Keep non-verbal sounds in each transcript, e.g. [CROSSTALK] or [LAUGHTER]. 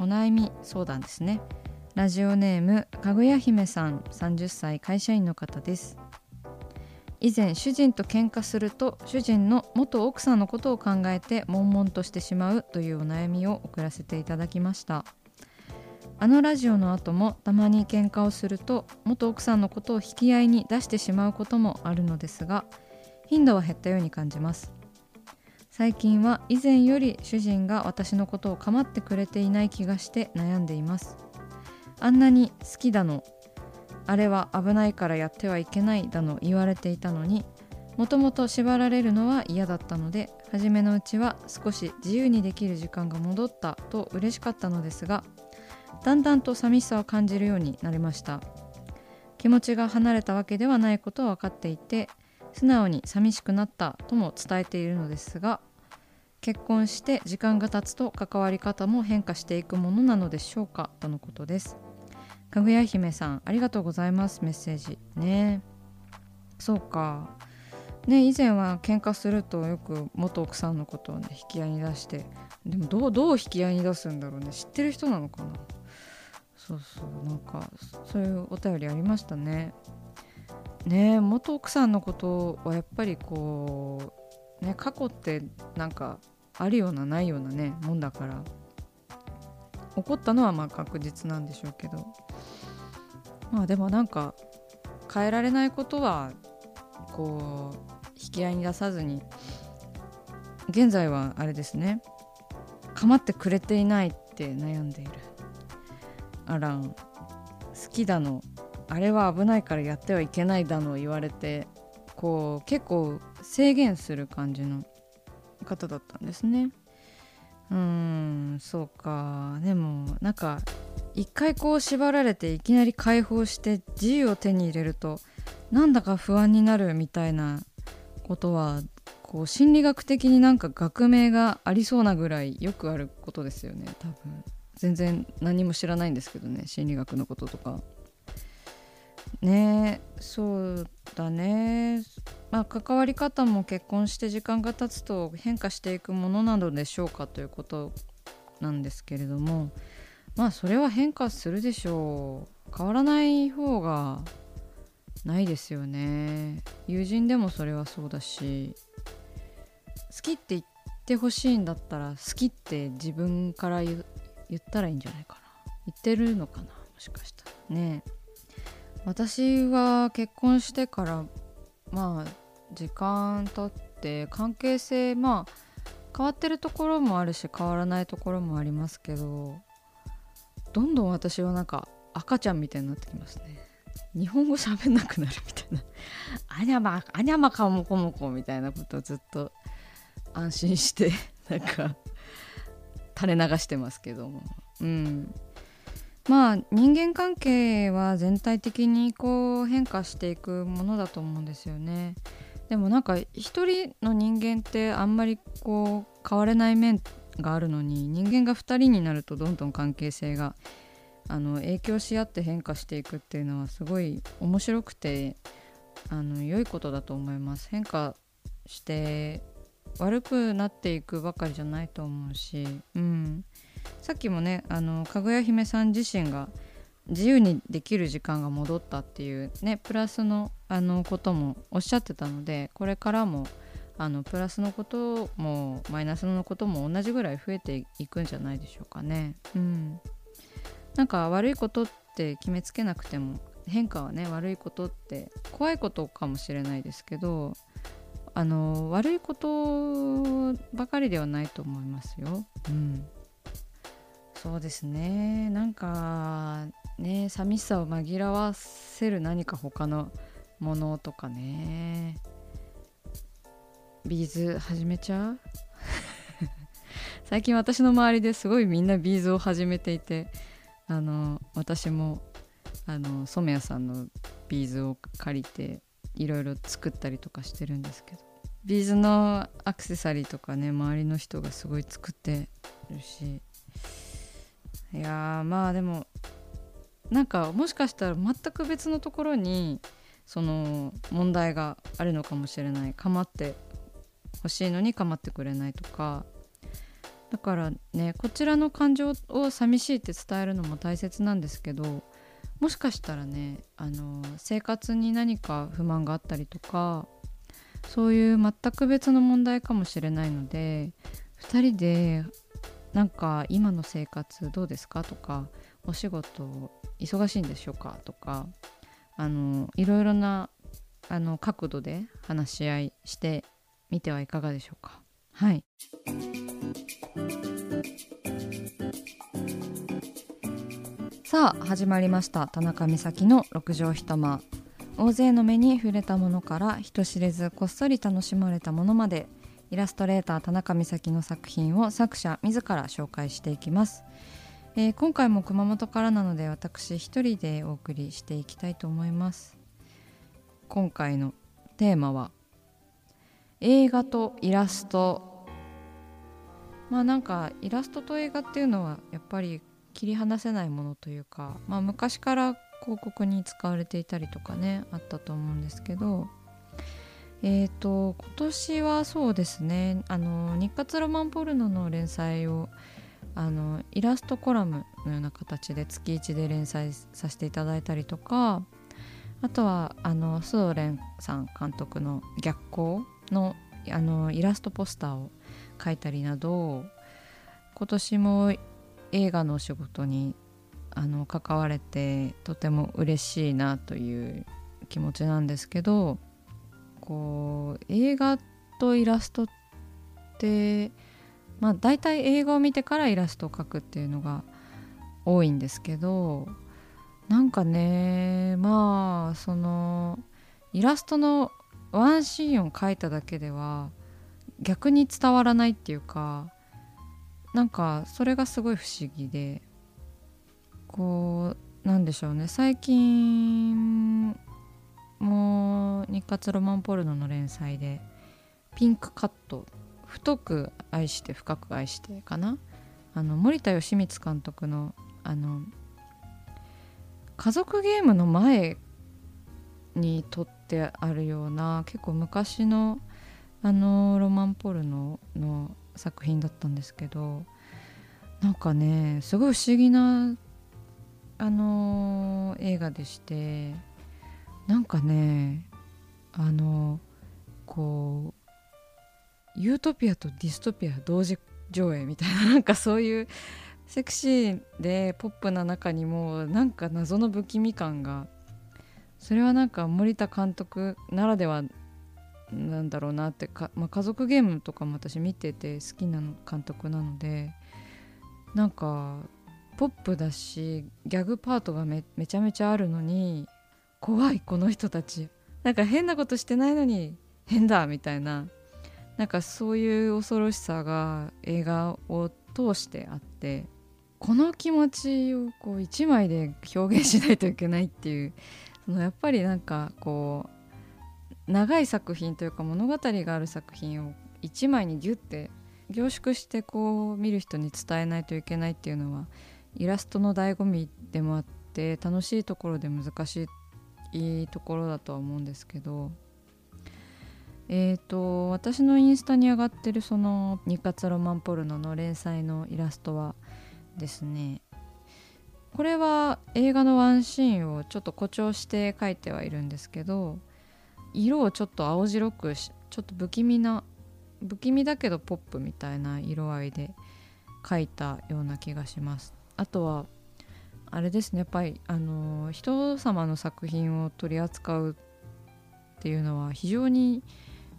お悩み相談ですね。ラジオネームかぐや姫さん30歳会社員の方です。以前主人と喧嘩すると主人の元奥さんのことを考えて悶々としてしまうというお悩みを送らせていただきました。あのラジオの後もたまに喧嘩をすると元奥さんのことを引き合いに出してしまうこともあるのですが頻度は減ったように感じます。最近は以前より主人が私のことを構ってくれていない気がして悩んでいます。あんなに好きだの。あれは危ないからやってはいけないだの言われていたのにもともと縛られるのは嫌だったので初めのうちは少し自由にできる時間が戻ったと嬉しかったのですがだんだんと寂しさを感じるようになりました。気持ちが離れたわけではないことは分かっていて素直に寂しくなったとも伝えているのですが結婚して時間が経つと関わり方も変化していくものなのでしょうか？とのことです。かぐや姫さんありがとうございます。メッセージね。そうか。ね以前は喧嘩するとよく元奥さんのことをね引き合いに出して。でもどうどう引き合いに出すんだろうね。知ってる人なのかな？そうそう。なんかそういうお便りありましたね。ね元奥さんのことはやっぱりこうね過去ってなんかあるようなないようなねもんだから。怒ったのはまあ確実なんでしょうけど。まあでもなんか変えられないことはこう引き合いに出さずに現在はあれですね。構ってくれていないって悩んでいる。あらん好きだの。あれは危ないからやってはいけないだの言われてこう結構制限する感じの。方だったんですね。うーんそうか。でもなんか一回こう縛られていきなり解放して自由を手に入れるとなんだか不安になるみたいなことはこう心理学的になんか学名がありそうなぐらいよくあることですよね。多分。全然何も知らないんですけどね心理学のこととか。ねそうだね。まあ関わり方も結婚して時間が経つと変化していくものなのでしょうかということなんですけれどもまあそれは変化するでしょう。変わらない方がないですよね。友人でもそれはそうだし好きって言ってほしいんだったら好きって自分から言言ったらいいんじゃないかな。言ってるのかなもしかしたらね。私は結婚してからまあ時間経って関係性まあ変わってるところもあるし変わらないところもありますけどどんどん私はなんか赤ちゃんみたいになってきますね。日本語喋んなくなるみたいな。あにゃまあにゃまかもこもこみたいなことをずっと安心してなんか垂れ流してますけども。うん。まあ人間関係は全体的にこう変化していくものだと思うんですよね。でもなんか一人の人間ってあんまりこう変われない面があるのに人間が2人になるとどんどん関係性があの影響し合って変化していくっていうのはすごい面白くてあの良いことだと思います。変化して悪くなっていくばかりじゃないと思うし、うん、さっきもねあのかぐや姫さん自身が自由にできる時間が戻ったっていうねプラスのあのこともおっしゃってたのでこれからもあのプラスのこともマイナスのことも同じぐらい増えていくんじゃないでしょうかね。うん、なんか悪いことって決めつけなくても変化はね悪いことって怖いことかもしれないですけどあの悪いことばかりではないと思いますよ。うん、そうですね。なんかね寂しさを紛らわせる何か他のものとかね。ビーズ始めちゃう？[LAUGHS] 最近私の周りですごいみんなビーズを始めていてあの私もあの染谷さんのビーズを借りていろいろ作ったりとかしてるんですけど。ビーズのアクセサリーとかね周りの人がすごい作ってるし。いやまあでもなんかもしかしたら全く別のところにその問題があるのかもしれない。構って欲しいのに構ってくれないとか。だからねこちらの感情を寂しいって伝えるのも大切なんですけどもしかしたらねあの生活に何か不満があったりとかそういう全く別の問題かもしれないので2人でなんか今の生活どうですかとかお仕事忙しいんでしょうかとかあのいろいろなあの角度で話し合いしてみてはいかがでしょうか。はい。さあ始まりました。田中美咲の六畳一間。大勢の目に触れたものから人知れずこっそり楽しまれたものまで。イラストレーター田中美咲の作品を作者自ら紹介していきます、えー、今回も熊本からなので私一人でお送りしていきたいと思います。今回のテーマは映画とイラスト。まあなんかイラストと映画っていうのはやっぱり切り離せないものというか、まあ、昔から広告に使われていたりとかねあったと思うんですけどえーと、今年はそうですねあの日活ロマンポルノの連載をあのイラストコラムのような形で月1で連載させていただいたりとかあとはあの須藤蓮さん監督の「逆光の」あのイラストポスターを描いたりなど今年も映画のお仕事にあの関われてとても嬉しいなという気持ちなんですけどこう映画とイラストってまあ大体映画を見てからイラストを描くっていうのが多いんですけどなんかねまあそのイラストのワンシーンを描いただけでは逆に伝わらないっていうかなんかそれがすごい不思議でこうなんでしょうね。最近もう日活ロマンポルノの連載でピンクカット太く愛して深く愛してかな？あの森田義満監督のあの家族ゲームの前に撮ってあるような結構昔のあのロマンポルノの作品だったんですけどなんかねすごい不思議なあの、映画でしてなんかねあのこうユートピアとディストピア同時上映みたいな [LAUGHS] なんかそういうセクシーでポップな中にもなんか謎の不気味感がそれはなんか森田監督ならではなんだろうなってか、まあ、家族ゲームとかも私見てて好きな監督なのでなんかポップだしギャグパートがめめちゃめちゃあるのに怖いこの人たち。なんか変なことしてないのに変だみたいな。なんかそういう恐ろしさが映画を通してあってこの気持ちをこう一枚で表現しないといけないっていうそのやっぱりなんかこう長い作品というか物語がある作品を一枚にギュッて凝縮してこう見る人に伝えないといけないっていうのはイラストの醍醐味でもあって楽しいところで難しいいいところだとは思うんですけどえーと、私のインスタに上がってるその「日活ロマンポルノ」の連載のイラストはですねこれは映画のワンシーンをちょっと誇張して描いてはいるんですけど色をちょっと青白くちょっと不気味な不気味だけどポップみたいな色合いで描いたような気がします。あとはあれですねやっぱりあの人様の作品を取り扱うっていうのは非常に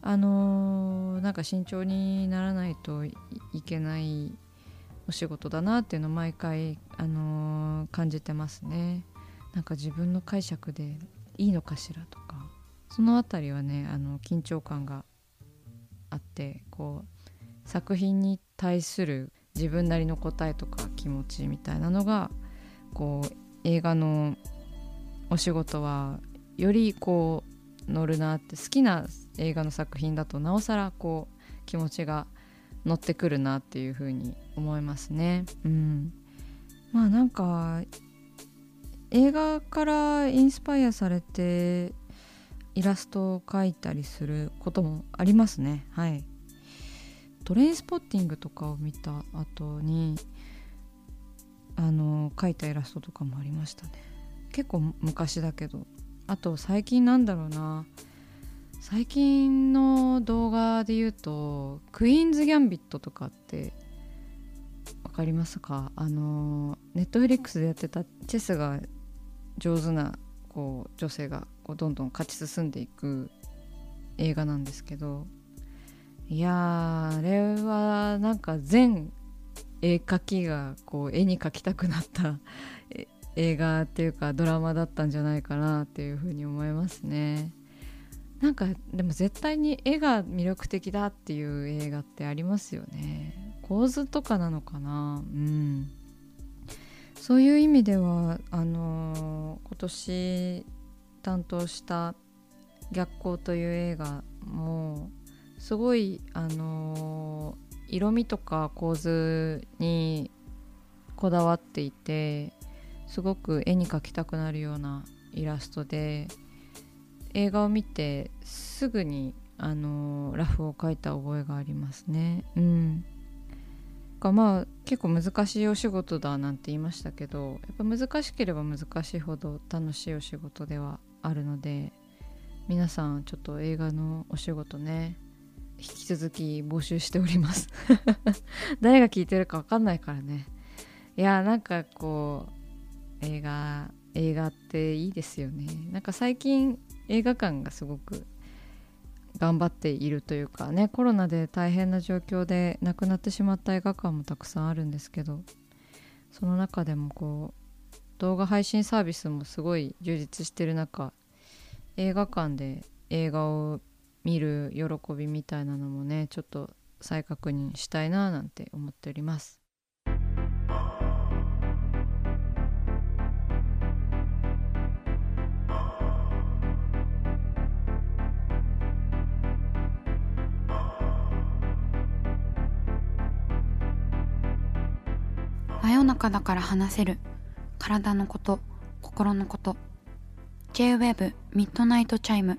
あの、なんか慎重にならないといけないお仕事だなっていうのを毎回、あの、感じてますね。なんか自分の解釈でいいのかしらとかその辺りはねあの緊張感があってこう作品に対する自分なりの答えとか気持ちみたいなのがこう映画のお仕事はよりこう乗るなって好きな映画の作品だとなおさらこう気持ちが乗ってくるなっていうふうに思いますね。うん、まあなんか映画からインスパイアされてイラストを描いたりすることもありますね。はい。トレインスポッティングとかを見た後にあの描いたイラストとかもありましたね。結構昔だけど。あと最近なんだろうな。最近の動画で言うとクイーンズ・ギャンビットとかって分かりますか？あのネットフリックスでやってたチェスが上手なこう女性がこうどんどん勝ち進んでいく映画なんですけど。いやあれはなんか全絵描きがこう絵に描きたくなった映画っていうかドラマだったんじゃないかなっていうふうに思いますね。なんかでも絶対に絵が魅力的だっていう映画ってありますよね。構図とかなのかな？うん。そういう意味ではあのー、今年担当した「逆光」という映画もすごいあのー、色味とか構図にこだわっていてすごく絵に描きたくなるようなイラストで映画を見てすぐにあのラフを書いた覚えがありますね。うん、がまあ結構難しいお仕事だなんて言いましたけどやっぱ難しければ難しいほど楽しいお仕事ではあるので皆さんちょっと映画のお仕事ね引き続き募集しております。[LAUGHS] 誰が聞いてるか分かんないからね。いやなんかこう映画映画っていいですよね。なんか最近映画館がすごく頑張っているというかねコロナで大変な状況で亡くなってしまった映画館もたくさんあるんですけどその中でもこう動画配信サービスもすごい充実してる中映画館で映画を見る喜びみたいなのもねちょっと再確認したいななんて思っております。真夜中だから話せる。体のこと心のこと。 J-WAVE ミッドナイトチャイム